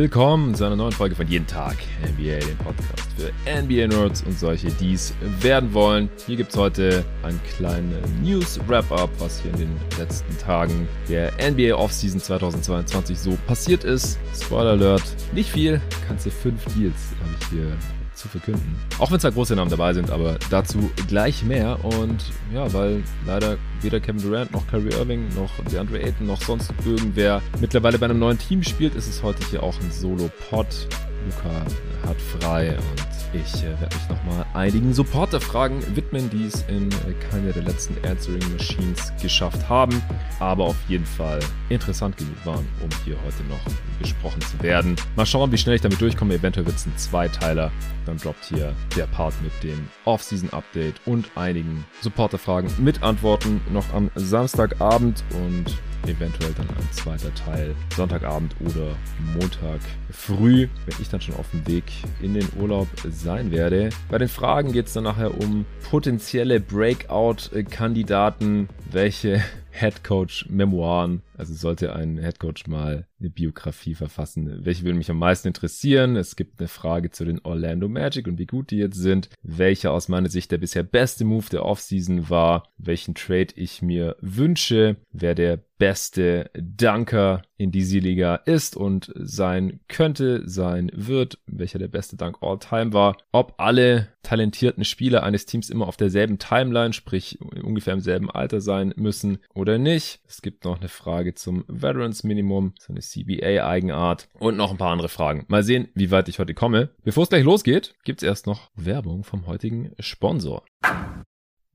Willkommen zu einer neuen Folge von Jeden Tag NBA, dem Podcast für NBA-Nerds und solche, die es werden wollen. Hier gibt es heute einen kleinen News-Wrap-Up, was hier in den letzten Tagen der NBA Offseason 2022 so passiert ist. Spoiler Alert, nicht viel, ganze fünf Deals habe ich hier zu verkünden. Auch wenn zwar große Namen dabei sind, aber dazu gleich mehr. Und ja, weil leider weder Kevin Durant noch Kyrie Irving noch DeAndre Ayton noch sonst irgendwer mittlerweile bei einem neuen Team spielt, ist es heute hier auch ein Solo-Pod. Luca hat frei und ich äh, werde mich nochmal einigen Supporter-Fragen widmen, die es in äh, keiner der letzten Answering Machines geschafft haben, aber auf jeden Fall interessant genug waren, um hier heute noch besprochen zu werden. Mal schauen, wie schnell ich damit durchkomme. Eventuell wird es ein Zweiteiler. Dann droppt hier der Part mit dem Off-Season-Update und einigen Supporter-Fragen mit Antworten noch am Samstagabend und eventuell dann ein zweiter Teil Sonntagabend oder Montag früh, wenn ich dann schon auf dem Weg in den Urlaub sein werde. Bei den Fragen geht es dann nachher um potenzielle Breakout-Kandidaten, welche Headcoach-Memoiren. Also sollte ein Headcoach mal eine Biografie verfassen. Welche würde mich am meisten interessieren? Es gibt eine Frage zu den Orlando Magic und wie gut die jetzt sind. Welcher aus meiner Sicht der bisher beste Move der Offseason war. Welchen Trade ich mir wünsche. Wer der beste Dunker in dieser Liga ist und sein könnte, sein wird. Welcher der beste Dunk all time war. Ob alle talentierten Spieler eines Teams immer auf derselben Timeline, sprich ungefähr im selben Alter sein müssen oder nicht. Es gibt noch eine Frage zum Veterans Minimum, so eine CBA-Eigenart und noch ein paar andere Fragen. Mal sehen, wie weit ich heute komme. Bevor es gleich losgeht, gibt's erst noch Werbung vom heutigen Sponsor.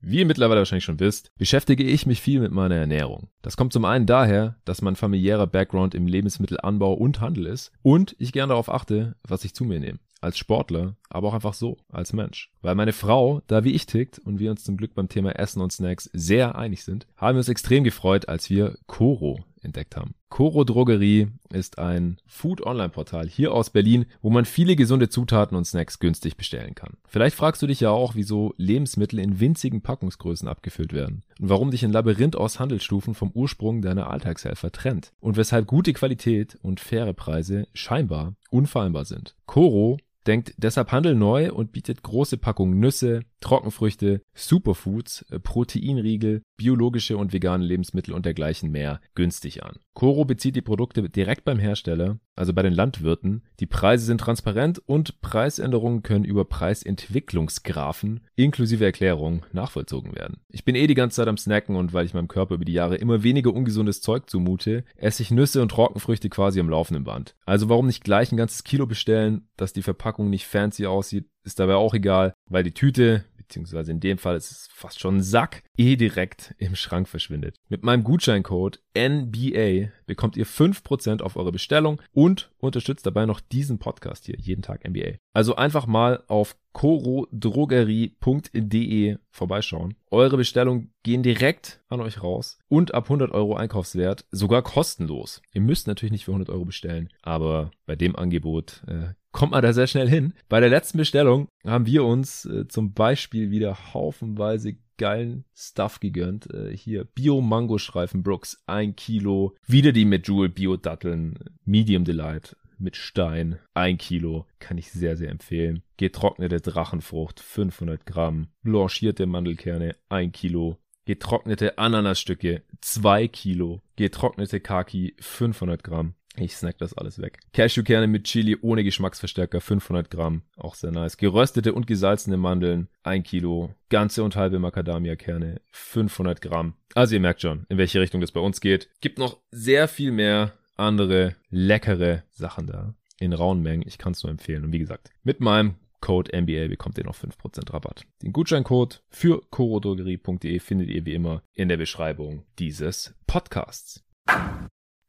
Wie ihr mittlerweile wahrscheinlich schon wisst, beschäftige ich mich viel mit meiner Ernährung. Das kommt zum einen daher, dass mein familiärer Background im Lebensmittelanbau und Handel ist und ich gern darauf achte, was ich zu mir nehme als Sportler, aber auch einfach so, als Mensch. Weil meine Frau, da wie ich tickt und wir uns zum Glück beim Thema Essen und Snacks sehr einig sind, haben wir uns extrem gefreut, als wir Koro entdeckt haben. Koro Drogerie ist ein Food-Online-Portal hier aus Berlin, wo man viele gesunde Zutaten und Snacks günstig bestellen kann. Vielleicht fragst du dich ja auch, wieso Lebensmittel in winzigen Packungsgrößen abgefüllt werden und warum dich ein Labyrinth aus Handelsstufen vom Ursprung deiner Alltagshelfer trennt und weshalb gute Qualität und faire Preise scheinbar unfehlbar sind. Koro Denkt deshalb Handel neu und bietet große Packungen Nüsse, Trockenfrüchte, Superfoods, äh, Proteinriegel, biologische und vegane Lebensmittel und dergleichen mehr günstig an. Coro bezieht die Produkte direkt beim Hersteller, also bei den Landwirten. Die Preise sind transparent und Preisänderungen können über Preisentwicklungsgrafen inklusive Erklärung nachvollzogen werden. Ich bin eh die ganze Zeit am Snacken und weil ich meinem Körper über die Jahre immer weniger ungesundes Zeug zumute, esse ich Nüsse und Trockenfrüchte quasi am laufenden Band. Also warum nicht gleich ein ganzes Kilo bestellen, dass die Verpackung nicht fancy aussieht, ist dabei auch egal, weil die Tüte beziehungsweise in dem Fall ist es fast schon ein Sack, eh direkt im Schrank verschwindet. Mit meinem Gutscheincode NBA bekommt ihr 5% auf eure Bestellung und unterstützt dabei noch diesen Podcast hier, jeden Tag NBA. Also einfach mal auf corodrogerie.de vorbeischauen. Eure Bestellungen gehen direkt an euch raus und ab 100 Euro Einkaufswert sogar kostenlos. Ihr müsst natürlich nicht für 100 Euro bestellen, aber bei dem Angebot äh, kommt man da sehr schnell hin. Bei der letzten Bestellung haben wir uns äh, zum Beispiel wieder haufenweise geilen Stuff gegönnt. Äh, hier Bio-Mango-Streifen Brooks, ein Kilo. Wieder die Jewel Bio-Datteln, Medium Delight mit Stein, ein Kilo, kann ich sehr, sehr empfehlen. Getrocknete Drachenfrucht, 500 Gramm. Blanchierte Mandelkerne, ein Kilo. Getrocknete Ananasstücke, zwei Kilo. Getrocknete Kaki, 500 Gramm. Ich snack das alles weg. Cashewkerne mit Chili ohne Geschmacksverstärker, 500 Gramm. Auch sehr nice. Geröstete und gesalzene Mandeln, 1 Kilo. Ganze und halbe Macadamia-Kerne, 500 Gramm. Also ihr merkt schon, in welche Richtung das bei uns geht. Gibt noch sehr viel mehr andere leckere Sachen da. In rauen Mengen. Ich kann es nur empfehlen. Und wie gesagt, mit meinem Code NBA bekommt ihr noch 5% Rabatt. Den Gutscheincode für corodrogerie.de findet ihr wie immer in der Beschreibung dieses Podcasts.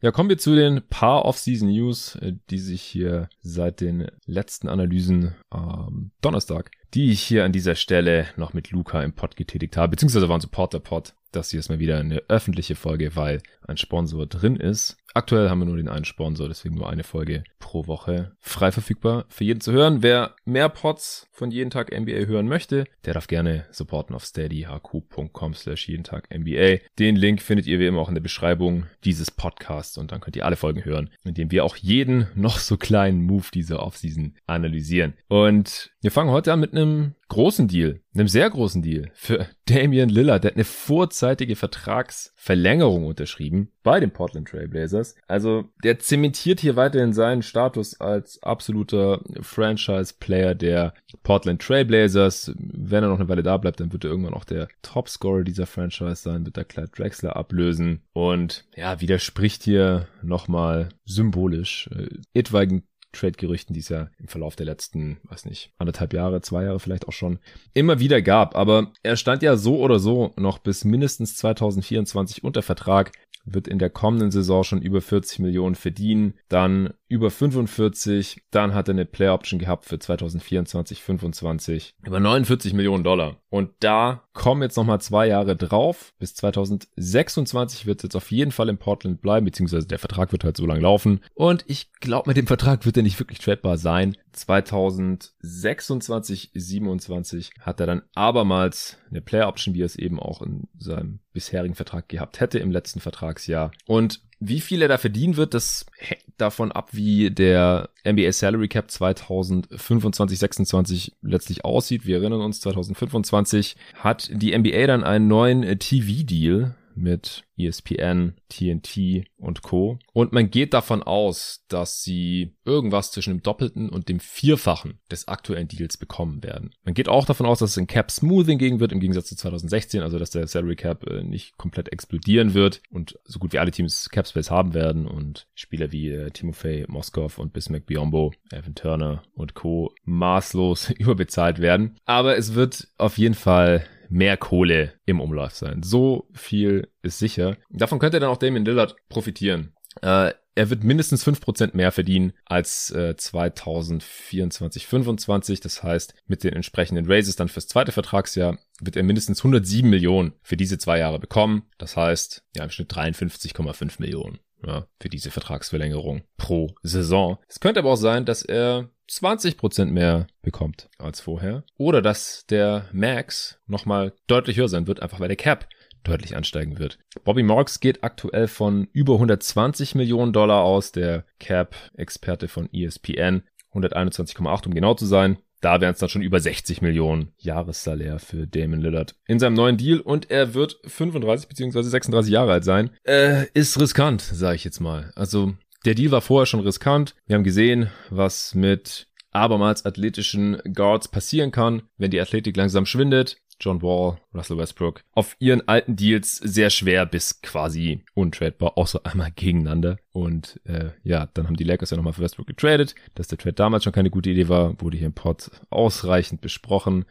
Ja, kommen wir zu den paar Off-Season News, äh, die sich hier seit den letzten Analysen am Donnerstag, die ich hier an dieser Stelle noch mit Luca im Pod getätigt habe, beziehungsweise war ein Supporter-Pod. Das hier ist mal wieder eine öffentliche Folge, weil ein Sponsor drin ist. Aktuell haben wir nur den einen Sponsor, deswegen nur eine Folge pro Woche frei verfügbar für jeden zu hören. Wer mehr Pods von jeden Tag NBA hören möchte, der darf gerne supporten auf steadyhq.com slash jeden Tag NBA. Den Link findet ihr wie immer auch in der Beschreibung dieses Podcasts und dann könnt ihr alle Folgen hören, indem wir auch jeden noch so kleinen Move dieser Offseason analysieren. Und wir fangen heute an mit einem großen Deal, einem sehr großen Deal für Damian Lillard. Der hat eine vorzeitige Vertragsverlängerung unterschrieben bei den Portland Trailblazers. Also der zementiert hier weiterhin seinen Status als absoluter Franchise-Player der Portland Trailblazers. Wenn er noch eine Weile da bleibt, dann wird er irgendwann auch der Topscorer dieser Franchise sein, wird er Clyde Drexler ablösen. Und ja, widerspricht hier nochmal symbolisch äh, etwaigen Trade-Gerüchten, die es ja im Verlauf der letzten, weiß nicht, anderthalb Jahre, zwei Jahre vielleicht auch schon immer wieder gab. Aber er stand ja so oder so noch bis mindestens 2024 unter Vertrag wird in der kommenden Saison schon über 40 Millionen verdienen, dann über 45, dann hat er eine Player Option gehabt für 2024, 25, über 49 Millionen Dollar. Und da kommen jetzt nochmal zwei Jahre drauf. Bis 2026 wird es jetzt auf jeden Fall in Portland bleiben, beziehungsweise der Vertrag wird halt so lang laufen. Und ich glaube, mit dem Vertrag wird er nicht wirklich tradebar sein. 2026, 27 hat er dann abermals eine Player Option, wie er es eben auch in seinem bisherigen Vertrag gehabt hätte im letzten Vertragsjahr. Und wie viel er da verdienen wird, das hängt davon ab, wie der NBA Salary Cap 2025, 26 letztlich aussieht. Wir erinnern uns, 2025 hat die NBA dann einen neuen TV-Deal mit ESPN, TNT und Co. Und man geht davon aus, dass sie irgendwas zwischen dem Doppelten und dem Vierfachen des aktuellen Deals bekommen werden. Man geht auch davon aus, dass es ein Cap Smoothing gegen wird, im Gegensatz zu 2016, also dass der Salary Cap äh, nicht komplett explodieren wird und so gut wie alle Teams Cap Space haben werden und Spieler wie äh, Timofey Moskov und Bismack Biombo, Evan Turner und Co. maßlos überbezahlt werden. Aber es wird auf jeden Fall mehr Kohle im Umlauf sein. So viel ist sicher. Davon könnte dann auch Damien Lillard profitieren. Äh, er wird mindestens 5% mehr verdienen als äh, 2024, 25. Das heißt, mit den entsprechenden Raises dann fürs zweite Vertragsjahr wird er mindestens 107 Millionen für diese zwei Jahre bekommen. Das heißt, ja, im Schnitt 53,5 Millionen ja, für diese Vertragsverlängerung pro Saison. Es könnte aber auch sein, dass er 20% mehr bekommt als vorher. Oder dass der Max nochmal deutlich höher sein wird, einfach weil der Cap deutlich ansteigen wird. Bobby Marks geht aktuell von über 120 Millionen Dollar aus, der Cap-Experte von ESPN. 121,8 um genau zu sein. Da wären es dann schon über 60 Millionen Jahressalär für Damon Lillard in seinem neuen Deal und er wird 35 bzw. 36 Jahre alt sein. Äh, ist riskant, sage ich jetzt mal. Also der Deal war vorher schon riskant. Wir haben gesehen, was mit abermals athletischen Guards passieren kann, wenn die Athletik langsam schwindet. John Wall, Russell Westbrook, auf ihren alten Deals sehr schwer bis quasi untradebar, außer einmal gegeneinander. Und äh, ja, dann haben die Lakers ja nochmal für Westbrook getradet. Dass der Trade damals schon keine gute Idee war, wurde hier im Pod ausreichend besprochen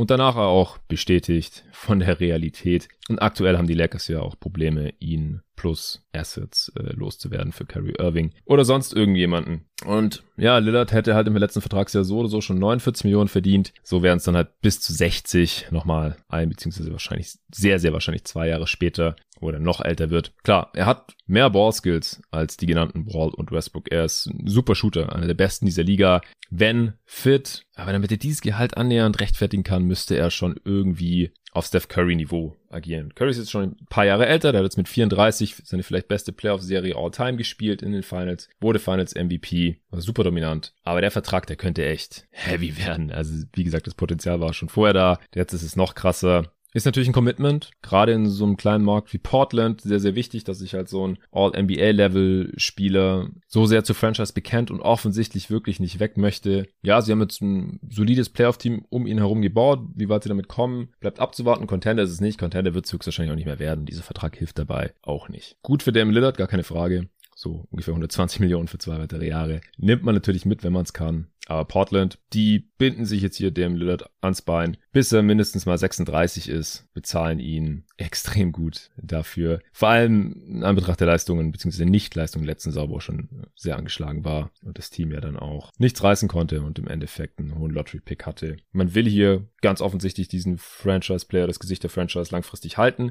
und danach auch bestätigt von der Realität. Und aktuell haben die Lakers ja auch Probleme, ihn plus Assets äh, loszuwerden für Kyrie Irving oder sonst irgendjemanden. Und ja, Lillard hätte halt im letzten Vertragsjahr so oder so schon 49 Millionen verdient. So wären es dann halt bis zu 60 nochmal ein, beziehungsweise wahrscheinlich sehr, sehr wahrscheinlich zwei Jahre später wo er noch älter wird. Klar, er hat mehr Ballskills als die genannten Brawl und Westbrook. Er ist ein super Shooter, einer der besten dieser Liga. Wenn fit, aber damit er dieses Gehalt annähernd rechtfertigen kann, müsste er schon irgendwie auf Steph Curry Niveau agieren. Curry ist jetzt schon ein paar Jahre älter, der hat jetzt mit 34 seine vielleicht beste Playoff-Serie all time gespielt in den Finals, wurde Finals MVP, war super dominant. Aber der Vertrag, der könnte echt heavy werden. Also wie gesagt, das Potenzial war schon vorher da. Jetzt ist es noch krasser. Ist natürlich ein Commitment, gerade in so einem kleinen Markt wie Portland, sehr, sehr wichtig, dass sich halt so ein All-NBA-Level-Spieler so sehr zur Franchise bekennt und offensichtlich wirklich nicht weg möchte. Ja, sie haben jetzt ein solides Playoff-Team um ihn herum gebaut. Wie weit sie damit kommen, bleibt abzuwarten. Contender ist es nicht. Contender wird es höchstwahrscheinlich auch nicht mehr werden. Dieser Vertrag hilft dabei auch nicht. Gut für Damian Lillard, gar keine Frage so ungefähr 120 Millionen für zwei weitere Jahre. Nimmt man natürlich mit, wenn man es kann. Aber Portland, die binden sich jetzt hier dem Lillard ans Bein, bis er mindestens mal 36 ist, bezahlen ihn extrem gut dafür. Vor allem in Anbetracht der Leistungen, beziehungsweise Nichtleistungen letzten Sauber schon sehr angeschlagen war und das Team ja dann auch nichts reißen konnte und im Endeffekt einen hohen Lottery-Pick hatte. Man will hier ganz offensichtlich diesen Franchise-Player, das Gesicht der Franchise langfristig halten.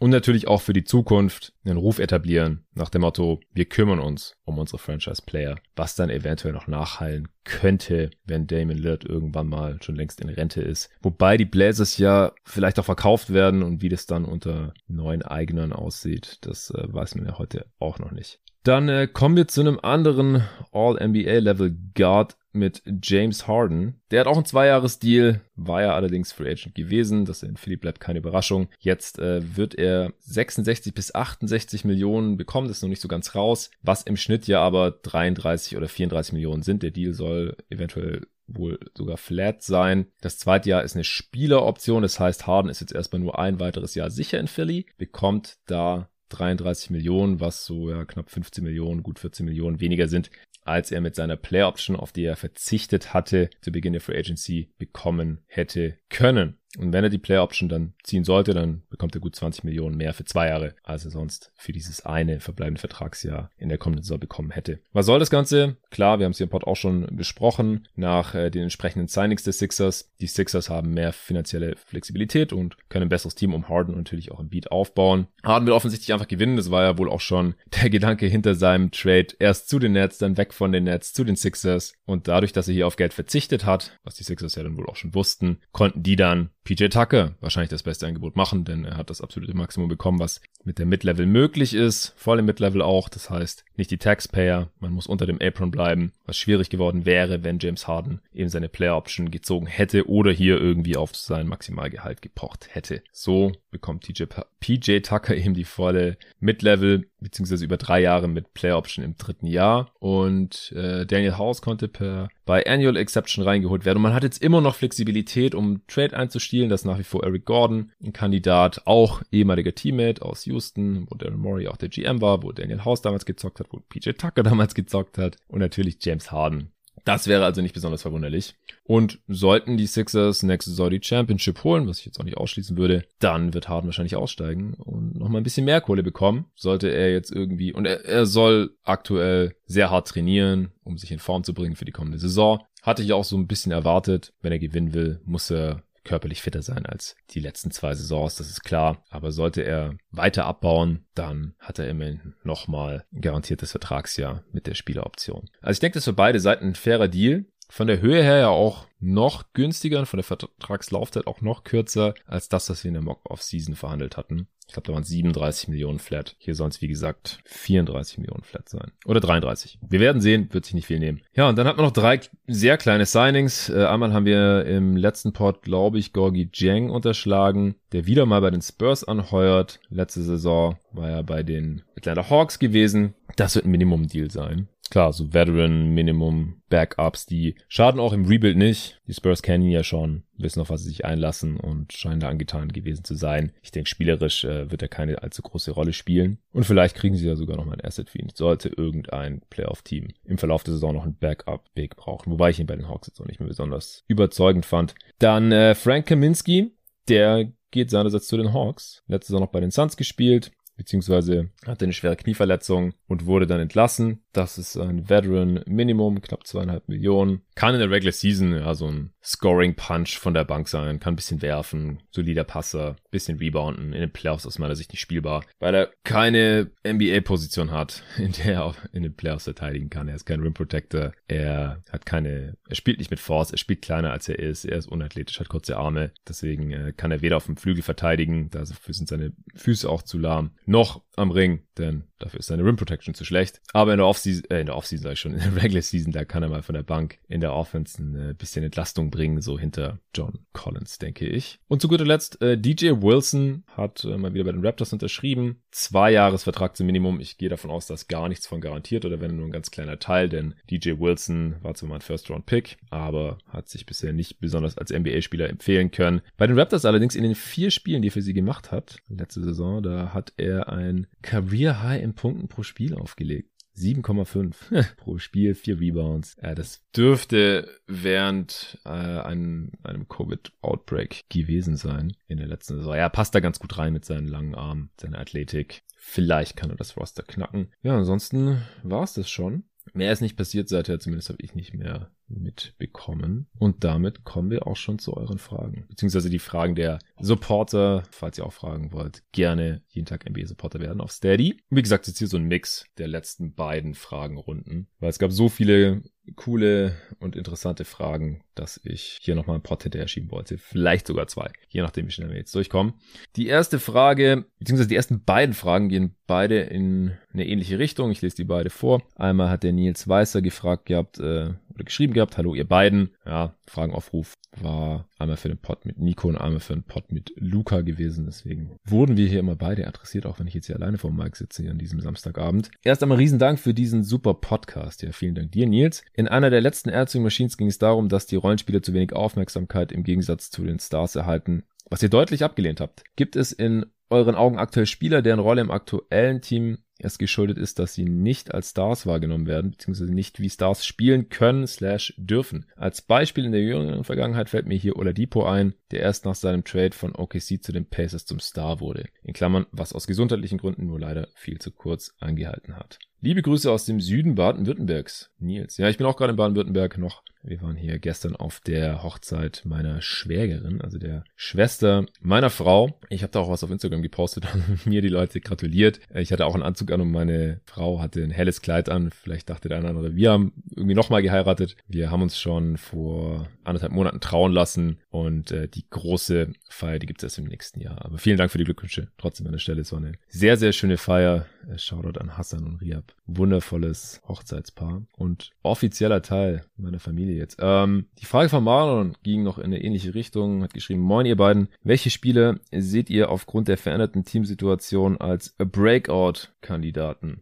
Und natürlich auch für die Zukunft einen Ruf etablieren nach dem Motto, wir kümmern uns um unsere Franchise-Player, was dann eventuell noch nachhallen könnte, wenn Damon Lillard irgendwann mal schon längst in Rente ist. Wobei die Blazers ja vielleicht auch verkauft werden und wie das dann unter neuen Eignern aussieht, das äh, weiß man ja heute auch noch nicht. Dann äh, kommen wir zu einem anderen All-NBA-Level Guard mit James Harden. Der hat auch einen Zweijahres-Deal, war ja allerdings Free Agent gewesen. Das in Philly bleibt keine Überraschung. Jetzt äh, wird er 66 bis 68 Millionen bekommen, das ist noch nicht so ganz raus. Was im Schnitt ja aber 33 oder 34 Millionen sind. Der Deal soll eventuell wohl sogar flat sein. Das zweite Jahr ist eine Spieleroption, das heißt, Harden ist jetzt erstmal nur ein weiteres Jahr sicher in Philly, bekommt da 33 Millionen, was so ja knapp 15 Millionen, gut 14 Millionen weniger sind, als er mit seiner Play Option, auf die er verzichtet hatte, zu Beginn der Free Agency bekommen hätte können. Und wenn er die Player Option dann ziehen sollte, dann bekommt er gut 20 Millionen mehr für zwei Jahre, als er sonst für dieses eine verbleibende Vertragsjahr in der kommenden Saison bekommen hätte. Was soll das Ganze? Klar, wir haben es hier im Pod auch schon besprochen, nach äh, den entsprechenden Signings des Sixers. Die Sixers haben mehr finanzielle Flexibilität und können ein besseres Team um Harden und natürlich auch im Beat aufbauen. Harden will offensichtlich einfach gewinnen. Das war ja wohl auch schon der Gedanke hinter seinem Trade. Erst zu den Nets, dann weg von den Nets zu den Sixers. Und dadurch, dass er hier auf Geld verzichtet hat, was die Sixers ja dann wohl auch schon wussten, konnten die dann PJ Tucker wahrscheinlich das beste Angebot machen, denn er hat das absolute Maximum bekommen, was mit der Mid-Level möglich ist. Voll im Mid-Level auch. Das heißt, nicht die Taxpayer. Man muss unter dem Apron bleiben, was schwierig geworden wäre, wenn James Harden eben seine Player Option gezogen hätte oder hier irgendwie auf sein Maximalgehalt gepocht hätte. So bekommt TJ, PJ Tucker eben die volle Mid-Level, beziehungsweise über drei Jahre mit Player Option im dritten Jahr. Und äh, Daniel House konnte per bei Annual Exception reingeholt werden. Und man hat jetzt immer noch Flexibilität, um Trade einzustielen. Das ist nach wie vor Eric Gordon, ein Kandidat, auch ehemaliger Teammate aus Houston, wo Daryl Morey auch der GM war, wo Daniel House damals gezockt hat, wo PJ Tucker damals gezockt hat und natürlich James Harden. Das wäre also nicht besonders verwunderlich. Und sollten die Sixers nächste Saison die Championship holen, was ich jetzt auch nicht ausschließen würde, dann wird Harden wahrscheinlich aussteigen und nochmal ein bisschen mehr Kohle bekommen. Sollte er jetzt irgendwie, und er, er soll aktuell sehr hart trainieren, um sich in Form zu bringen für die kommende Saison. Hatte ich auch so ein bisschen erwartet. Wenn er gewinnen will, muss er körperlich fitter sein als die letzten zwei Saisons, das ist klar. Aber sollte er weiter abbauen, dann hat er immerhin nochmal ein garantiertes Vertragsjahr mit der Spieleroption. Also ich denke, das ist für beide Seiten ein fairer Deal. Von der Höhe her ja auch noch günstiger und von der Vertragslaufzeit auch noch kürzer als das, was wir in der Mock-Off-Season verhandelt hatten. Ich glaube, da waren 37 Millionen flat. Hier sollen es, wie gesagt, 34 Millionen flat sein. Oder 33. Wir werden sehen, wird sich nicht viel nehmen. Ja, und dann hat man noch drei sehr kleine Signings. Äh, einmal haben wir im letzten Pod, glaube ich, Gorgi Jang unterschlagen, der wieder mal bei den Spurs anheuert. Letzte Saison war er bei den Atlanta Hawks gewesen. Das wird ein Minimum-Deal sein. Klar, so Veteran, Minimum, Backups, die schaden auch im Rebuild nicht. Die Spurs kennen ihn ja schon, wissen auf was sie sich einlassen und scheinen da angetan gewesen zu sein. Ich denke, spielerisch äh, wird er keine allzu große Rolle spielen. Und vielleicht kriegen sie ja sogar noch mal ein Asset für ihn. Sollte irgendein Playoff-Team im Verlauf der Saison noch einen Backup-Weg brauchen. Wobei ich ihn bei den Hawks jetzt auch nicht mehr besonders überzeugend fand. Dann äh, Frank Kaminski, der geht seinerseits zu den Hawks. Letzte Saison noch bei den Suns gespielt beziehungsweise hatte eine schwere Knieverletzung und wurde dann entlassen. Das ist ein Veteran Minimum, knapp zweieinhalb Millionen. Kann in der Regular Season ja so ein Scoring Punch von der Bank sein, kann ein bisschen werfen, solider Passer, bisschen rebounden, in den Playoffs aus meiner Sicht nicht spielbar, weil er keine NBA-Position hat, in der er in den Playoffs verteidigen kann. Er ist kein Rim Protector, er hat keine, er spielt nicht mit Force, er spielt kleiner als er ist, er ist unathletisch, hat kurze Arme, deswegen äh, kann er weder auf dem Flügel verteidigen, dafür sind seine Füße auch zu lahm, noch am Ring, denn Dafür ist seine Rim Protection zu schlecht. Aber in der Offseason, äh, in der Offseason sag ich schon, in der Regular Season, da kann er mal von der Bank in der Offense äh, ein bisschen Entlastung bringen, so hinter John Collins, denke ich. Und zu guter Letzt, äh, DJ Wilson hat äh, mal wieder bei den Raptors unterschrieben. Zwei Jahresvertrag zum Minimum. Ich gehe davon aus, dass gar nichts von garantiert oder wenn nur ein ganz kleiner Teil, denn DJ Wilson war zwar mal ein First-Round-Pick, aber hat sich bisher nicht besonders als NBA-Spieler empfehlen können. Bei den Raptors allerdings in den vier Spielen, die er für sie gemacht hat, letzte Saison, da hat er ein Career-High im Punkten pro Spiel aufgelegt. 7,5 pro Spiel, 4 Rebounds. Ja, das dürfte während äh, einem, einem Covid-Outbreak gewesen sein in der letzten Saison. Ja, passt da ganz gut rein mit seinen langen Armen, seiner Athletik. Vielleicht kann er das Roster knacken. Ja, ansonsten war es das schon. Mehr ist nicht passiert seither, zumindest habe ich nicht mehr mitbekommen. Und damit kommen wir auch schon zu euren Fragen. Beziehungsweise die Fragen der Supporter, falls ihr auch fragen wollt, gerne jeden Tag NBA-Supporter werden auf Steady. Wie gesagt, jetzt hier so ein Mix der letzten beiden Fragenrunden, weil es gab so viele coole und interessante Fragen, dass ich hier nochmal ein Pod hinterher schieben wollte. Vielleicht sogar zwei, je nachdem, wie schnell wir jetzt durchkommen. Die erste Frage, beziehungsweise die ersten beiden Fragen gehen beide in eine ähnliche Richtung. Ich lese die beide vor. Einmal hat der Nils Weißer gefragt gehabt, äh, oder geschrieben gehabt, hallo ihr beiden. Ja, Fragenaufruf war einmal für den Pod mit Nico und einmal für den Pod mit Luca gewesen. Deswegen wurden wir hier immer beide adressiert, auch wenn ich jetzt hier alleine vor dem Mic sitze hier an diesem Samstagabend. Erst einmal riesen Dank für diesen super Podcast. Ja, vielen Dank dir, Nils. In einer der letzten Erzählungen Machines ging es darum, dass die Rollenspieler zu wenig Aufmerksamkeit im Gegensatz zu den Stars erhalten, was ihr deutlich abgelehnt habt. Gibt es in euren Augen aktuell Spieler, deren Rolle im aktuellen Team es geschuldet ist, dass sie nicht als Stars wahrgenommen werden, beziehungsweise nicht wie Stars spielen können slash dürfen. Als Beispiel in der jüngeren Vergangenheit fällt mir hier Oladipo ein, der erst nach seinem Trade von OKC zu den Pacers zum Star wurde. In Klammern, was aus gesundheitlichen Gründen nur leider viel zu kurz angehalten hat. Liebe Grüße aus dem Süden Baden-Württembergs. Nils. Ja, ich bin auch gerade in Baden-Württemberg noch. Wir waren hier gestern auf der Hochzeit meiner Schwägerin, also der Schwester meiner Frau. Ich habe da auch was auf Instagram gepostet, haben mir die Leute gratuliert. Ich hatte auch einen Anzug an und meine Frau hatte ein helles Kleid an. Vielleicht dachte der eine oder andere, wir haben irgendwie nochmal geheiratet. Wir haben uns schon vor anderthalb Monaten trauen lassen und äh, die große Feier, die gibt es erst im nächsten Jahr. Aber vielen Dank für die Glückwünsche. Trotzdem an der Stelle, es war eine sehr, sehr schöne Feier. Äh, Shoutout an Hassan und Riab wundervolles Hochzeitspaar und offizieller Teil meiner Familie jetzt. Ähm, die Frage von Marlon ging noch in eine ähnliche Richtung, hat geschrieben, moin ihr beiden, welche Spiele seht ihr aufgrund der veränderten Teamsituation als Breakout-Kandidaten?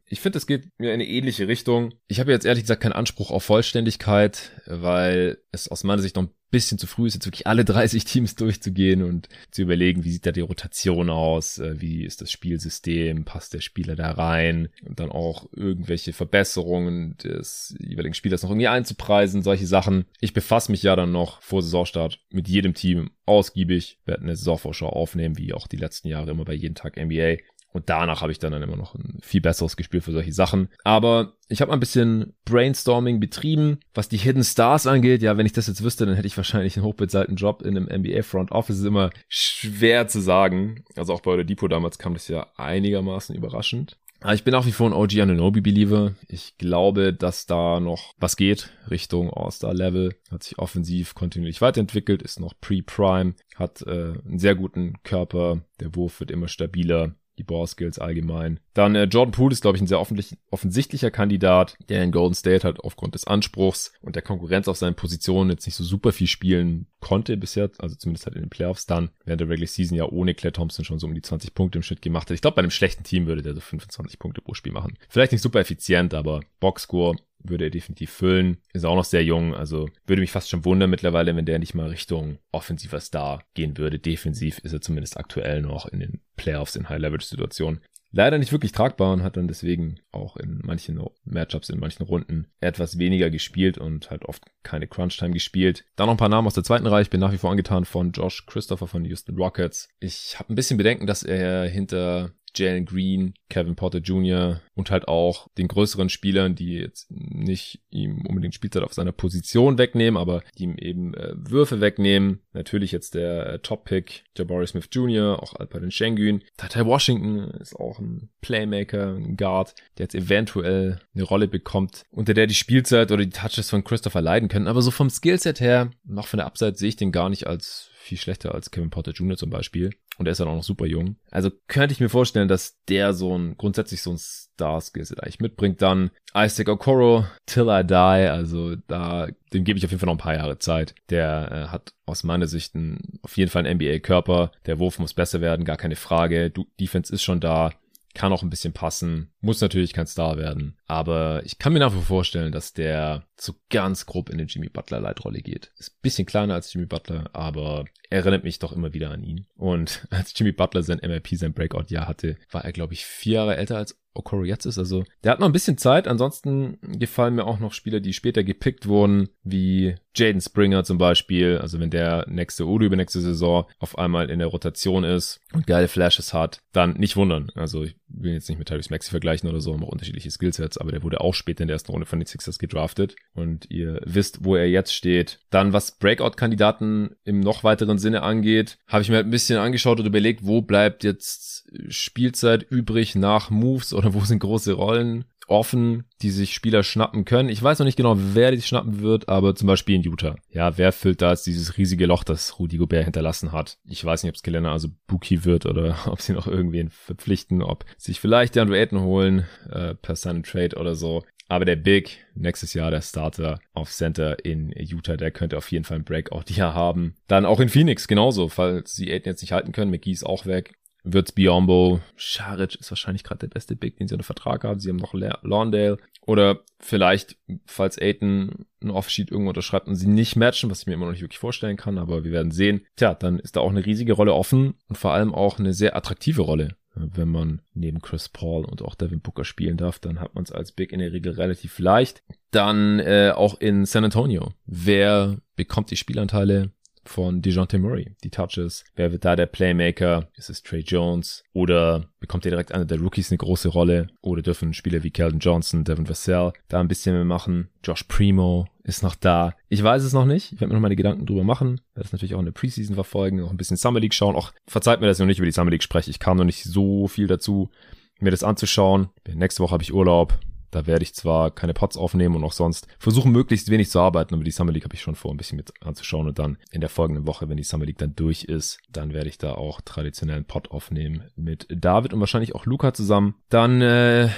Ich finde, es geht mir in eine ähnliche Richtung. Ich habe jetzt ehrlich gesagt keinen Anspruch auf Vollständigkeit, weil es aus meiner Sicht noch ein bisschen zu früh ist, jetzt wirklich alle 30 Teams durchzugehen und zu überlegen, wie sieht da die Rotation aus, äh, wie ist das Spielsystem, passt der Spieler da rein und dann auch irgendwelche Verbesserungen des jeweiligen Spielers noch irgendwie einzupreisen, solche Sachen. Ich befasse mich ja dann noch vor Saisonstart mit jedem Team ausgiebig, werde eine Saisonvorschau aufnehmen, wie auch die letzten Jahre immer bei jeden Tag NBA und danach habe ich dann, dann immer noch ein viel besseres Gespür für solche Sachen. Aber ich habe mal ein bisschen Brainstorming betrieben, was die Hidden Stars angeht. Ja, wenn ich das jetzt wüsste, dann hätte ich wahrscheinlich einen hochbezahlten Job in einem NBA Front Office. Ist immer schwer zu sagen. Also auch bei der Depot damals kam das ja einigermaßen überraschend. Aber ich bin nach wie vor ein OG Ananobi-Believer. Ich glaube, dass da noch was geht Richtung All-Star-Level. Hat sich offensiv kontinuierlich weiterentwickelt, ist noch Pre-Prime, hat äh, einen sehr guten Körper. Der Wurf wird immer stabiler die Ballskills allgemein. Dann äh, Jordan Poole ist, glaube ich, ein sehr offensichtlicher Kandidat, der in Golden State halt aufgrund des Anspruchs und der Konkurrenz auf seinen Positionen jetzt nicht so super viel spielen konnte bisher, also zumindest halt in den Playoffs dann, während der Regular Season ja ohne Claire Thompson schon so um die 20 Punkte im Schnitt gemacht hat. Ich glaube, bei einem schlechten Team würde der so 25 Punkte pro Spiel machen. Vielleicht nicht super effizient, aber Boxscore würde er definitiv füllen. Ist auch noch sehr jung, also würde mich fast schon wundern mittlerweile, wenn der nicht mal Richtung offensiver Star gehen würde. Defensiv ist er zumindest aktuell noch in den Playoffs in High-Leverage-Situationen. Leider nicht wirklich tragbar und hat dann deswegen auch in manchen Matchups, in manchen Runden etwas weniger gespielt und halt oft keine Crunch-Time gespielt. Dann noch ein paar Namen aus der zweiten Reihe. Ich bin nach wie vor angetan von Josh Christopher von Houston Rockets. Ich habe ein bisschen Bedenken, dass er hinter Jalen Green, Kevin Porter Jr. und halt auch den größeren Spielern, die jetzt nicht ihm unbedingt Spielzeit auf seiner Position wegnehmen, aber die ihm eben äh, Würfe wegnehmen. Natürlich jetzt der äh, Top-Pick, Jabari Smith Jr., auch Alperen Schengen. Tata Washington ist auch ein Playmaker, ein Guard, der jetzt eventuell eine Rolle bekommt, unter der die Spielzeit oder die Touches von Christopher leiden können. Aber so vom Skillset her, noch von der Upside sehe ich den gar nicht als viel schlechter als Kevin Porter Jr. zum Beispiel. Und er ist dann auch noch super jung. Also könnte ich mir vorstellen, dass der so ein, grundsätzlich so ein Star-Skillset eigentlich mitbringt. Dann Isaac Okoro, Till I Die. Also da, dem gebe ich auf jeden Fall noch ein paar Jahre Zeit. Der äh, hat aus meiner Sicht ein, auf jeden Fall einen NBA-Körper. Der Wurf muss besser werden, gar keine Frage. Du, Defense ist schon da kann auch ein bisschen passen, muss natürlich kein Star werden, aber ich kann mir nach wie vor vorstellen, dass der so ganz grob in den Jimmy Butler Leitrolle geht. Ist bisschen kleiner als Jimmy Butler, aber erinnert mich doch immer wieder an ihn. Und als Jimmy Butler sein MLP, sein Breakout-Jahr hatte, war er, glaube ich, vier Jahre älter als Okoro jetzt ist. Also der hat noch ein bisschen Zeit. Ansonsten gefallen mir auch noch Spieler, die später gepickt wurden, wie Jaden Springer zum Beispiel. Also wenn der nächste oder übernächste Saison auf einmal in der Rotation ist und geile Flashes hat, dann nicht wundern. Also ich will jetzt nicht mit Tyrese Maxi vergleichen oder so, haben auch unterschiedliche Skillsets, aber der wurde auch später in der ersten Runde von den Sixers gedraftet und ihr wisst, wo er jetzt steht. Dann, was Breakout-Kandidaten im noch weiteren Sinne angeht, habe ich mir halt ein bisschen angeschaut und überlegt, wo bleibt jetzt Spielzeit übrig nach Moves oder wo sind große Rollen offen, die sich Spieler schnappen können. Ich weiß noch nicht genau, wer die schnappen wird, aber zum Beispiel in Utah. Ja, wer füllt da jetzt dieses riesige Loch, das Rudy Gobert hinterlassen hat? Ich weiß nicht, ob es Gelände also Buki wird oder ob sie noch irgendwen verpflichten, ob sich vielleicht der Andrew Ayton holen äh, per Sign Trade oder so. Aber der Big, nächstes Jahr der Starter auf Center in Utah, der könnte auf jeden Fall ein Breakout hier haben. Dann auch in Phoenix genauso, falls sie Aiden jetzt nicht halten können. McGee ist auch weg wird's Biombo. Scharic ist wahrscheinlich gerade der beste Big, den sie unter Vertrag haben. Sie haben noch Lawndale. Oder vielleicht, falls Aiton ein Offsheet irgendwo unterschreibt und sie nicht matchen, was ich mir immer noch nicht wirklich vorstellen kann, aber wir werden sehen. Tja, dann ist da auch eine riesige Rolle offen und vor allem auch eine sehr attraktive Rolle. Wenn man neben Chris Paul und auch Devin Booker spielen darf, dann hat man es als Big in der Regel relativ leicht. Dann äh, auch in San Antonio. Wer bekommt die Spielanteile? Von DeJounte Murray, die Touches. Wer wird da der Playmaker? Ist es Trey Jones? Oder bekommt er direkt einer der Rookies eine große Rolle? Oder dürfen Spieler wie Keldon Johnson, Devin Vassell da ein bisschen mehr machen? Josh Primo ist noch da. Ich weiß es noch nicht. Ich werde mir noch meine Gedanken drüber machen. Werde es natürlich auch in der Preseason verfolgen, noch ein bisschen Summer League schauen. Auch verzeiht mir, dass ich noch nicht über die Summer League spreche. Ich kam noch nicht so viel dazu, mir das anzuschauen. Nächste Woche habe ich Urlaub. Da werde ich zwar keine Pots aufnehmen und auch sonst versuchen, möglichst wenig zu arbeiten, aber die Summer League habe ich schon vor, ein bisschen mit anzuschauen und dann in der folgenden Woche, wenn die Summer League dann durch ist, dann werde ich da auch traditionellen Pot aufnehmen mit David und wahrscheinlich auch Luca zusammen. Dann äh,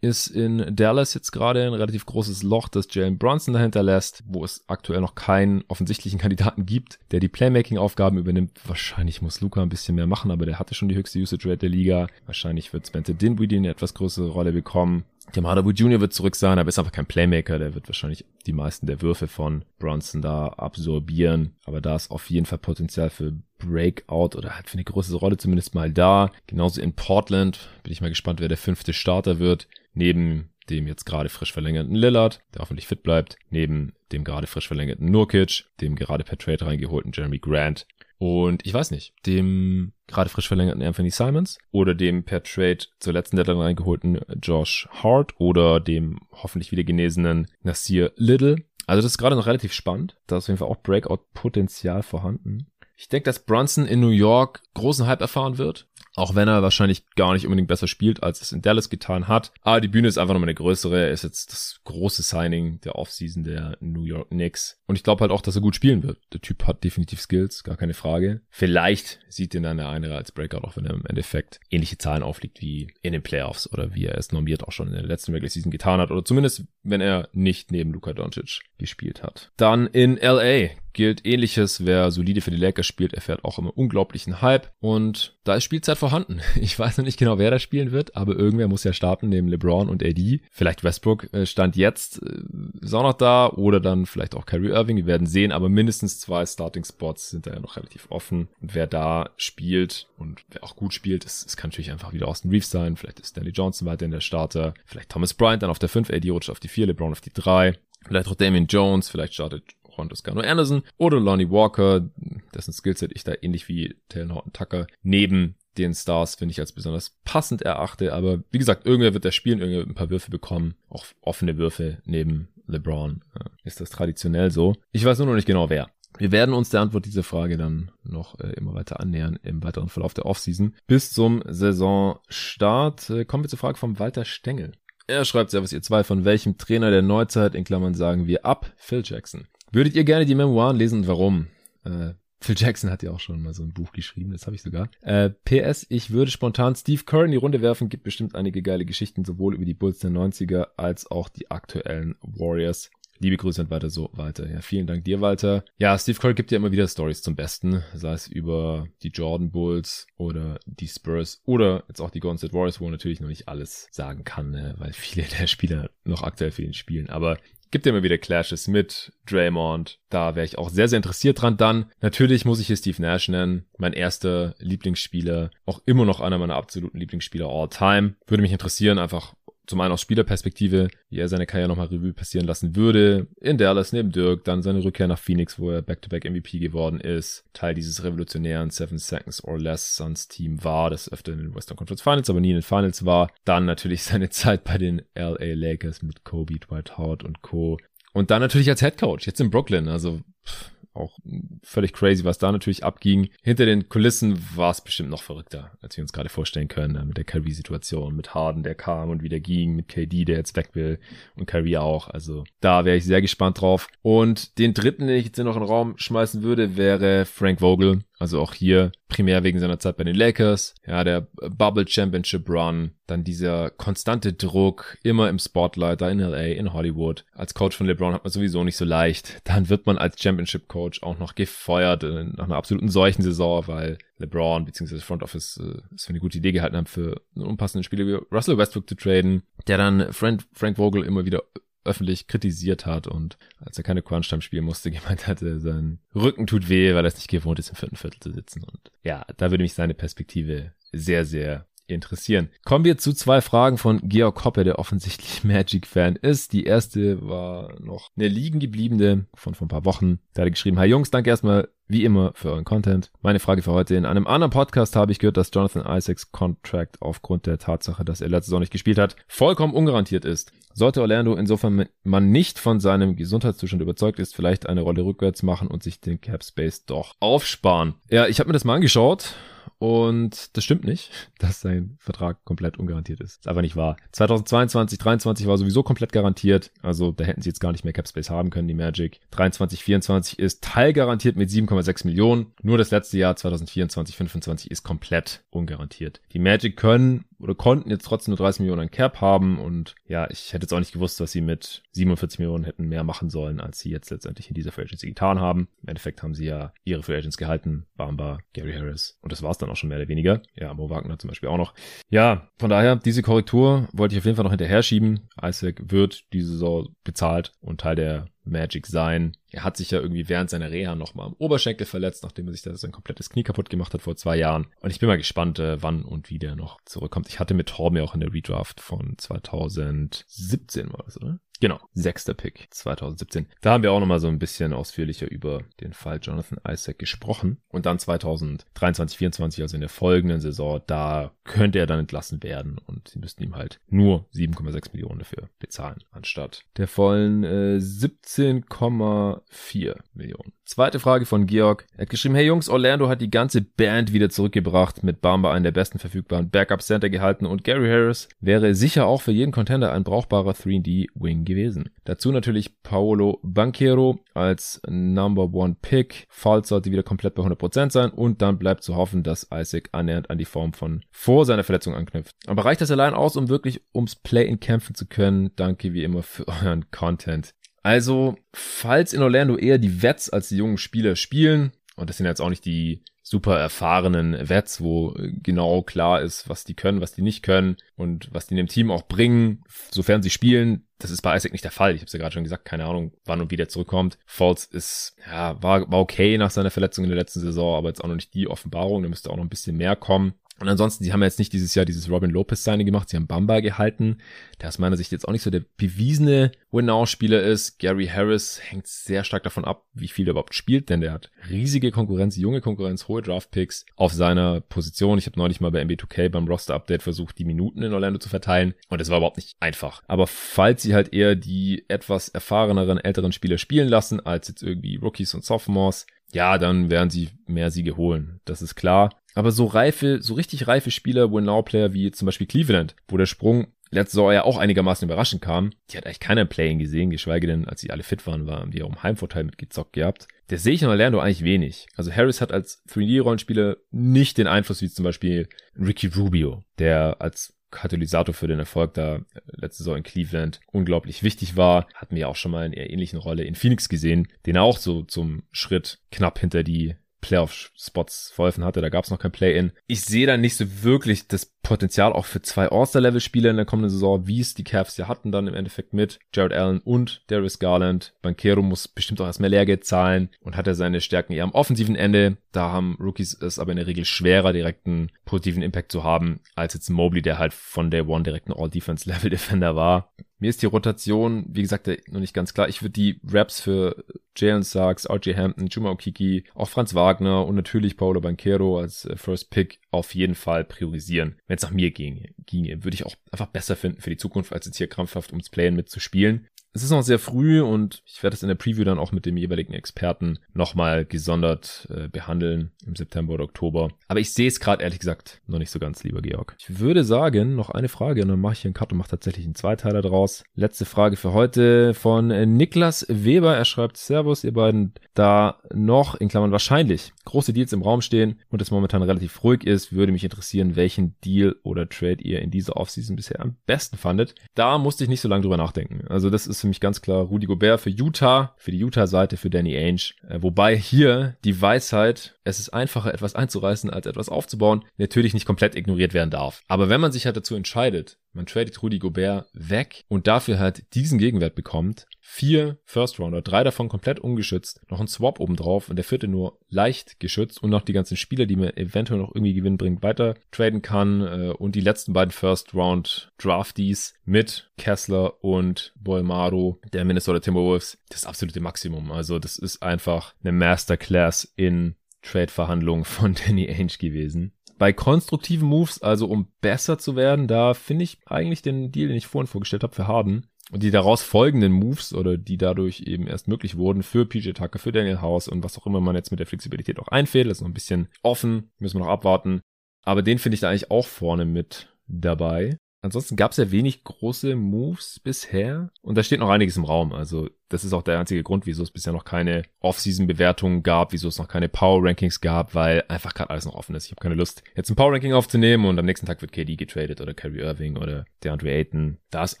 ist in Dallas jetzt gerade ein relativ großes Loch, das Jalen Bronson dahinter lässt, wo es aktuell noch keinen offensichtlichen Kandidaten gibt, der die Playmaking-Aufgaben übernimmt. Wahrscheinlich muss Luca ein bisschen mehr machen, aber der hatte schon die höchste Usage Rate der Liga. Wahrscheinlich wird Spencer Dinwiddie eine etwas größere Rolle bekommen. Tim Hardaway Jr. wird zurück sein, aber ist einfach kein Playmaker. Der wird wahrscheinlich die meisten der Würfe von Bronson da absorbieren. Aber da ist auf jeden Fall Potenzial für Breakout oder halt für eine größere Rolle zumindest mal da. Genauso in Portland bin ich mal gespannt, wer der fünfte Starter wird. Neben dem jetzt gerade frisch verlängerten Lillard, der hoffentlich fit bleibt, neben dem gerade frisch verlängerten Nurkic, dem gerade per Trade reingeholten Jeremy Grant und ich weiß nicht, dem gerade frisch verlängerten Anthony Simons oder dem per Trade zur letzten Deadline reingeholten Josh Hart oder dem hoffentlich wieder genesenen Nasir Little. Also das ist gerade noch relativ spannend. Da ist auf jeden Fall auch Breakout-Potenzial vorhanden. Ich denke, dass Brunson in New York großen Hype erfahren wird. Auch wenn er wahrscheinlich gar nicht unbedingt besser spielt, als es in Dallas getan hat. Aber die Bühne ist einfach nochmal eine größere. Er ist jetzt das große Signing der Offseason der New York Knicks. Und ich glaube halt auch, dass er gut spielen wird. Der Typ hat definitiv Skills, gar keine Frage. Vielleicht sieht ihn dann der eine als Breakout, auch wenn er im Endeffekt ähnliche Zahlen aufliegt wie in den Playoffs oder wie er es normiert auch schon in der letzten Regular Season getan hat. Oder zumindest, wenn er nicht neben Luka Doncic gespielt hat. Dann in LA gilt ähnliches. Wer solide für die Lakers spielt, erfährt auch immer unglaublichen Hype. Und da ist Spielzeit vorhanden. Ich weiß noch nicht genau, wer da spielen wird, aber irgendwer muss ja starten, neben LeBron und AD. Vielleicht Westbrook äh, stand jetzt, äh, ist auch noch da, oder dann vielleicht auch Kyrie Irving. Wir werden sehen, aber mindestens zwei Starting-Spots sind da ja noch relativ offen. Und wer da spielt und wer auch gut spielt, es, es kann natürlich einfach wieder Austin Reeves sein. Vielleicht ist Stanley Johnson weiter in der Starter. Vielleicht Thomas Bryant dann auf der 5, AD rutscht auf die 4, LeBron auf die 3. Vielleicht auch Damien Jones, vielleicht startet Ron Toscano Anderson oder Lonnie Walker, dessen Skillset ich da ähnlich wie Taylor Horton Tucker neben den Stars finde ich als besonders passend erachte. Aber wie gesagt, irgendwer wird da spielen, irgendwer wird ein paar Würfe bekommen. Auch offene Würfe neben LeBron. Ja, ist das traditionell so? Ich weiß nur noch nicht genau wer. Wir werden uns der Antwort dieser Frage dann noch äh, immer weiter annähern im weiteren Verlauf der Offseason. Bis zum Saisonstart äh, kommen wir zur Frage von Walter Stengel. Er schreibt Servus ihr zwei, von welchem Trainer der Neuzeit, in Klammern sagen wir ab, Phil Jackson. Würdet ihr gerne die Memoiren lesen und warum? Äh, Phil Jackson hat ja auch schon mal so ein Buch geschrieben, das habe ich sogar. Äh, PS, ich würde spontan Steve Kerr in die Runde werfen, gibt bestimmt einige geile Geschichten, sowohl über die Bulls der 90er als auch die aktuellen Warriors. Liebe Grüße und weiter so weiter. Ja, vielen Dank dir, Walter. Ja, Steve Kerr gibt ja immer wieder Stories zum Besten, sei es über die Jordan Bulls oder die Spurs oder jetzt auch die Golden State Warriors, wo er natürlich noch nicht alles sagen kann, ne, weil viele der Spieler noch aktuell für ihn spielen. Aber Gibt ja immer wieder Clashes mit Draymond. Da wäre ich auch sehr, sehr interessiert dran. Dann natürlich muss ich hier Steve Nash nennen. Mein erster Lieblingsspieler. Auch immer noch einer meiner absoluten Lieblingsspieler all time. Würde mich interessieren, einfach zum einen aus Spielerperspektive, wie er seine Karriere nochmal Revue passieren lassen würde. In Dallas neben Dirk, dann seine Rückkehr nach Phoenix, wo er Back-to-Back -back MVP geworden ist. Teil dieses revolutionären Seven Seconds or Less Suns Team war, das öfter in den Western Conference Finals, aber nie in den Finals war. Dann natürlich seine Zeit bei den LA Lakers mit Kobe, Dwight Howard und Co. Und dann natürlich als Head Coach, jetzt in Brooklyn. Also pff, auch völlig crazy, was da natürlich abging. Hinter den Kulissen war es bestimmt noch verrückter, als wir uns gerade vorstellen können, äh, mit der Kyrie-Situation, mit Harden, der kam und wieder ging, mit KD, der jetzt weg will und Kyrie auch. Also da wäre ich sehr gespannt drauf. Und den dritten, den ich jetzt noch in den Raum schmeißen würde, wäre Frank Vogel. Also auch hier primär wegen seiner Zeit bei den Lakers. Ja, der Bubble Championship Run. Dann dieser konstante Druck, immer im Spotlight, da in LA, in Hollywood. Als Coach von LeBron hat man sowieso nicht so leicht. Dann wird man als Championship Coach auch noch gefeuert nach einer absoluten Seuchensaison, weil LeBron bzw. Front Office äh, es für eine gute Idee gehalten haben, für einen unpassenden Spieler wie Russell Westbrook zu traden, der dann Frank, Frank Vogel immer wieder öffentlich kritisiert hat und als er keine Crunch-Time spielen musste, gemeint hatte, sein Rücken tut weh, weil er es nicht gewohnt ist, im vierten Viertel zu sitzen. Und ja, da würde mich seine Perspektive sehr, sehr interessieren. Kommen wir zu zwei Fragen von Georg Hoppe, der offensichtlich Magic-Fan ist. Die erste war noch eine liegen gebliebene von vor ein paar Wochen. Da hat er geschrieben, hi Jungs, danke erstmal wie immer für euren Content. Meine Frage für heute. In einem anderen Podcast habe ich gehört, dass Jonathan Isaacs Contract aufgrund der Tatsache, dass er letzte Saison nicht gespielt hat, vollkommen ungarantiert ist. Sollte Orlando insofern man nicht von seinem Gesundheitszustand überzeugt ist, vielleicht eine Rolle rückwärts machen und sich den Cap Space doch aufsparen. Ja, ich habe mir das mal angeschaut und das stimmt nicht, dass sein Vertrag komplett ungarantiert ist. Ist einfach nicht wahr. 2022, 23 war sowieso komplett garantiert. Also da hätten sie jetzt gar nicht mehr Cap Space haben können, die Magic. 23, 24 ist teilgarantiert mit 7,6 Millionen. Nur das letzte Jahr 2024, 25 ist komplett ungarantiert. Die Magic können oder konnten jetzt trotzdem nur 30 Millionen an Cap haben und ja, ich hätte jetzt auch nicht gewusst, dass sie mit 47 Millionen hätten mehr machen sollen, als sie jetzt letztendlich in dieser Free Agency getan haben. Im Endeffekt haben sie ja ihre Free Agents gehalten, Bamba, Gary Harris und das war's dann auch schon mehr oder weniger. Ja, Mo Wagner zum Beispiel auch noch. Ja, von daher, diese Korrektur wollte ich auf jeden Fall noch hinterher schieben. Isaac wird diese Saison bezahlt und Teil der Magic sein. Er hat sich ja irgendwie während seiner Reha nochmal am Oberschenkel verletzt, nachdem er sich da sein komplettes Knie kaputt gemacht hat vor zwei Jahren. Und ich bin mal gespannt, äh, wann und wie der noch zurückkommt. Ich hatte mit Torben ja auch in der Redraft von 2017 war das, oder? Genau, sechster Pick 2017. Da haben wir auch nochmal so ein bisschen ausführlicher über den Fall Jonathan Isaac gesprochen. Und dann 2023, 24, also in der folgenden Saison, da könnte er dann entlassen werden und sie müssten ihm halt nur 7,6 Millionen dafür bezahlen, anstatt der vollen äh, 17,4 Millionen. Zweite Frage von Georg. Er hat geschrieben, hey Jungs, Orlando hat die ganze Band wieder zurückgebracht, mit Bamba einen der besten verfügbaren Backup-Center gehalten und Gary Harris wäre sicher auch für jeden Contender ein brauchbarer 3D-Wing gewesen. Dazu natürlich Paolo Banquero als Number One Pick. Falls sollte wieder komplett bei 100% sein und dann bleibt zu hoffen, dass Isaac annähernd an die Form von vor seiner Verletzung anknüpft. Aber reicht das allein aus, um wirklich ums Play-in kämpfen zu können? Danke wie immer für euren Content. Also, falls in Orlando eher die Vets als die jungen Spieler spielen, und das sind jetzt auch nicht die super erfahrenen Vets, wo genau klar ist, was die können, was die nicht können und was die in dem Team auch bringen, sofern sie spielen. Das ist bei Isaac nicht der Fall. Ich habe es ja gerade schon gesagt, keine Ahnung, wann und wie der zurückkommt. Falls ist, ja, war, war okay nach seiner Verletzung in der letzten Saison, aber jetzt auch noch nicht die Offenbarung. Da müsste auch noch ein bisschen mehr kommen. Und ansonsten, sie haben jetzt nicht dieses Jahr dieses Robin Lopez Signing gemacht, sie haben Bamba gehalten, der aus meiner Sicht jetzt auch nicht so der bewiesene Winnow-Spieler ist. Gary Harris hängt sehr stark davon ab, wie viel er überhaupt spielt, denn der hat riesige Konkurrenz, junge Konkurrenz, hohe Draft-Picks auf seiner Position. Ich habe neulich mal bei MB2K beim Roster-Update versucht, die Minuten in Orlando zu verteilen und es war überhaupt nicht einfach. Aber falls sie halt eher die etwas erfahreneren, älteren Spieler spielen lassen, als jetzt irgendwie Rookies und Sophomores, ja, dann werden sie mehr Siege holen. Das ist klar. Aber so reife, so richtig reife Spieler, Win-Now-Player wie zum Beispiel Cleveland, wo der Sprung letzte Saison ja auch einigermaßen überraschend kam, die hat eigentlich keiner Playing gesehen, geschweige denn, als sie alle fit waren, waren die auch im Heimvorteil mitgezockt gehabt. Der sehe ich in Orlando eigentlich wenig. Also Harris hat als 3D-Rollenspieler nicht den Einfluss wie zum Beispiel Ricky Rubio, der als Katalysator für den Erfolg da äh, letzte Saison in Cleveland unglaublich wichtig war. Hatten wir auch schon mal in eher ähnlichen Rolle in Phoenix gesehen, den er auch so zum Schritt knapp hinter die Playoff-Spots verholfen hatte. Da gab es noch kein Play-In. Ich sehe da nicht so wirklich das Potenzial auch für zwei All-Star-Level-Spieler in der kommenden Saison, wie es die Cavs ja hatten dann im Endeffekt mit Jared Allen und Darius Garland. Banquero muss bestimmt auch erstmal Lehrgeld zahlen und hat er seine Stärken eher am offensiven Ende. Da haben Rookies es aber in der Regel schwerer, direkten positiven Impact zu haben, als jetzt Mobley, der halt von Day One direkt ein All-Defense-Level-Defender war. Mir ist die Rotation, wie gesagt, noch nicht ganz klar. Ich würde die Raps für Jalen Sachs, RJ Hampton, Juma Okiki, auch Franz Wagner und natürlich Paolo Banquero als äh, First Pick auf jeden Fall priorisieren. Wenn es nach mir ginge, ginge, würde ich auch einfach besser finden für die Zukunft, als jetzt hier krampfhaft ums Playen mitzuspielen. Es ist noch sehr früh und ich werde es in der Preview dann auch mit dem jeweiligen Experten nochmal gesondert äh, behandeln im September oder Oktober. Aber ich sehe es gerade ehrlich gesagt noch nicht so ganz, lieber Georg. Ich würde sagen, noch eine Frage und dann mache ich hier einen Cut und mache tatsächlich einen Zweiteiler draus. Letzte Frage für heute von äh, Niklas Weber. Er schreibt Servus, ihr beiden, da noch in Klammern wahrscheinlich große Deals im Raum stehen und es momentan relativ ruhig ist, würde mich interessieren, welchen Deal oder Trade ihr in dieser Offseason bisher am besten fandet. Da musste ich nicht so lange drüber nachdenken. Also das ist für mich ganz klar Rudy Gobert für Utah, für die Utah-Seite für Danny Ainge. Äh, wobei hier die Weisheit, es ist einfacher, etwas einzureißen, als etwas aufzubauen, natürlich nicht komplett ignoriert werden darf. Aber wenn man sich halt dazu entscheidet, man tradet Rudy Gobert weg und dafür halt diesen Gegenwert bekommt. Vier First Rounder, drei davon komplett ungeschützt, noch ein Swap obendrauf und der vierte nur leicht geschützt und noch die ganzen Spieler, die mir eventuell noch irgendwie Gewinn bringt, weiter traden kann äh, und die letzten beiden First Round Draftees mit Kessler und Bolmaro der Minnesota Timberwolves. Das absolute Maximum. Also das ist einfach eine Masterclass in Trade-Verhandlungen von Danny Ainge gewesen. Bei konstruktiven Moves, also um besser zu werden, da finde ich eigentlich den Deal, den ich vorhin vorgestellt habe, für Harden. Und die daraus folgenden Moves oder die dadurch eben erst möglich wurden für PJ Tucker, für Daniel House und was auch immer man jetzt mit der Flexibilität auch einfädelt, das ist noch ein bisschen offen, müssen wir noch abwarten. Aber den finde ich da eigentlich auch vorne mit dabei. Ansonsten gab es ja wenig große Moves bisher und da steht noch einiges im Raum. Also das ist auch der einzige Grund, wieso es bisher noch keine Off-Season-Bewertungen gab, wieso es noch keine Power-Rankings gab, weil einfach gerade alles noch offen ist. Ich habe keine Lust, jetzt ein Power-Ranking aufzunehmen und am nächsten Tag wird KD getradet oder Kyrie Irving oder DeAndre Ayton. Da ist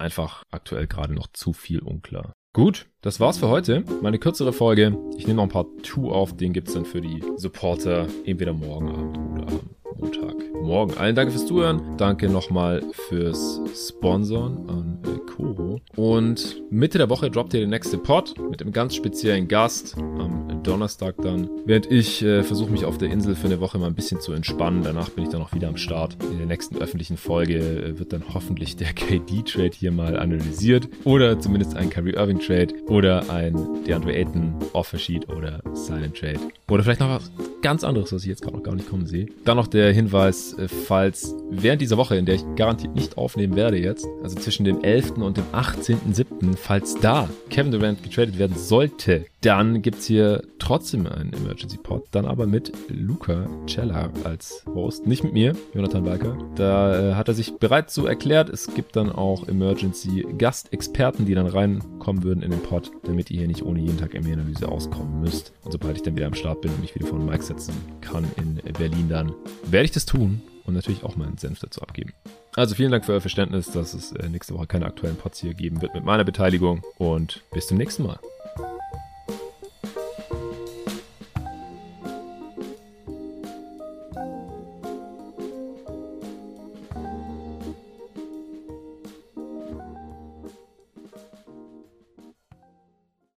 einfach aktuell gerade noch zu viel unklar. Gut, das war's für heute. Meine kürzere Folge. Ich nehme noch ein paar Two auf, den gibt's dann für die Supporter entweder morgen Abend oder am Montag morgen. Allen danke fürs Zuhören. Danke nochmal fürs Sponsoren an äh, Koro. Und Mitte der Woche droppt ihr den nächste Pod mit einem ganz speziellen Gast am Donnerstag dann. Während ich äh, versuche mich auf der Insel für eine Woche mal ein bisschen zu entspannen. Danach bin ich dann auch wieder am Start. In der nächsten öffentlichen Folge äh, wird dann hoffentlich der KD-Trade hier mal analysiert. Oder zumindest ein Kyrie Irving-Trade. Oder ein DeAndre Ayton Offer-Sheet oder Silent Trade. Oder vielleicht noch was ganz anderes, was ich jetzt gerade noch gar nicht kommen sehe. Dann noch der Hinweis, äh, falls während dieser Woche, in der ich garantiert nicht aufnehmen werde jetzt, also zwischen dem 11. und dem 18.07., falls da Kevin Durant getradet werden sollte, dann gibt's hier trotzdem einen Emergency Pod, dann aber mit Luca Cella als Host, nicht mit mir, Jonathan Walker. Da äh, hat er sich bereits so erklärt, es gibt dann auch Emergency Gastexperten, die dann reinkommen würden in den Pod, damit ihr hier nicht ohne jeden Tag ME-Analyse auskommen müsst. Und sobald ich dann wieder am Start bin und mich wieder von Mike setzen kann in Berlin, dann werde ich das tun und natürlich auch meinen Senf dazu abgeben. Also vielen Dank für euer Verständnis, dass es äh, nächste Woche keine aktuellen Pods hier geben wird mit meiner Beteiligung und bis zum nächsten Mal.